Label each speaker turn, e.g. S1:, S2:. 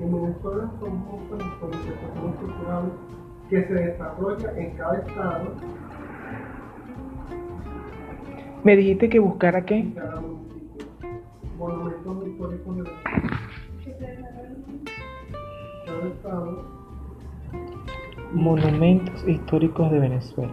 S1: En Venezuela son pocas las organizaciones culturales que se desarrollan en cada estado.
S2: Me dijiste que buscara qué.
S1: Monumentos históricos de Cada estado.
S2: Monumentos históricos de
S1: Venezuela.